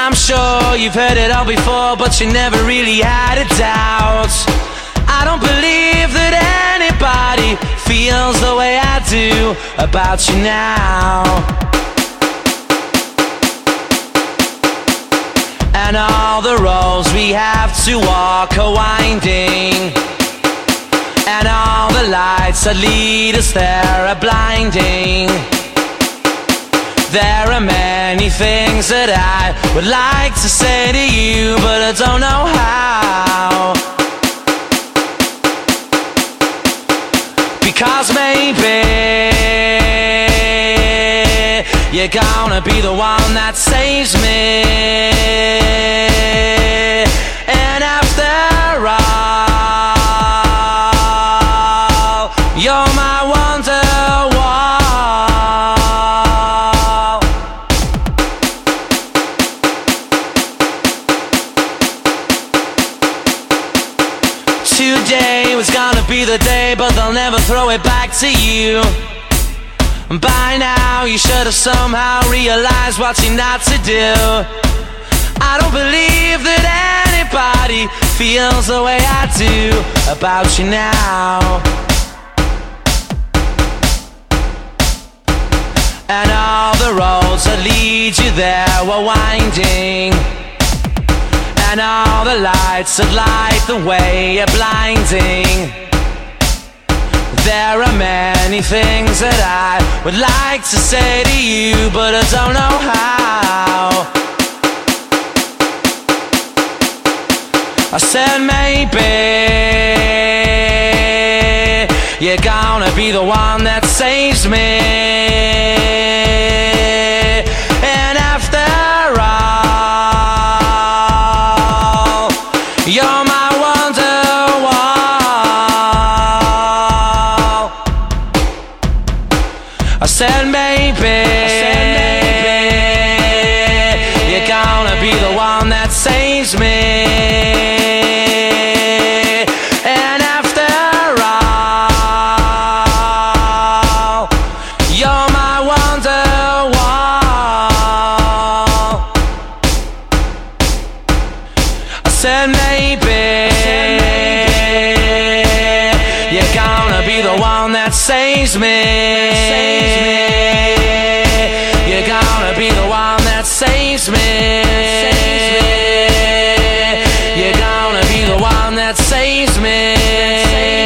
I'm sure you've heard it all before, but you never really had a doubt. I don't believe that anybody feels the way I do about you now. And all the roads we have to walk are winding. And all the lights that lead us there are blinding. There are many things that I would like to say to you, but I don't know how. Because maybe you're gonna be the one that saves me. And after all, you're my be the day, but they'll never throw it back to you. By now, you should have somehow realized what you're not to do. I don't believe that anybody feels the way I do about you now. And all the roads that lead you there were winding. And all the lights that light the way are blinding. There are many things that I would like to say to you, but I don't know how. I said maybe you're gonna be the one that saves me. And after all, you're I said maybe, you're gonna be the one that saves me. And after all, you're my. I said maybe, you're gonna be the one that saves me. me.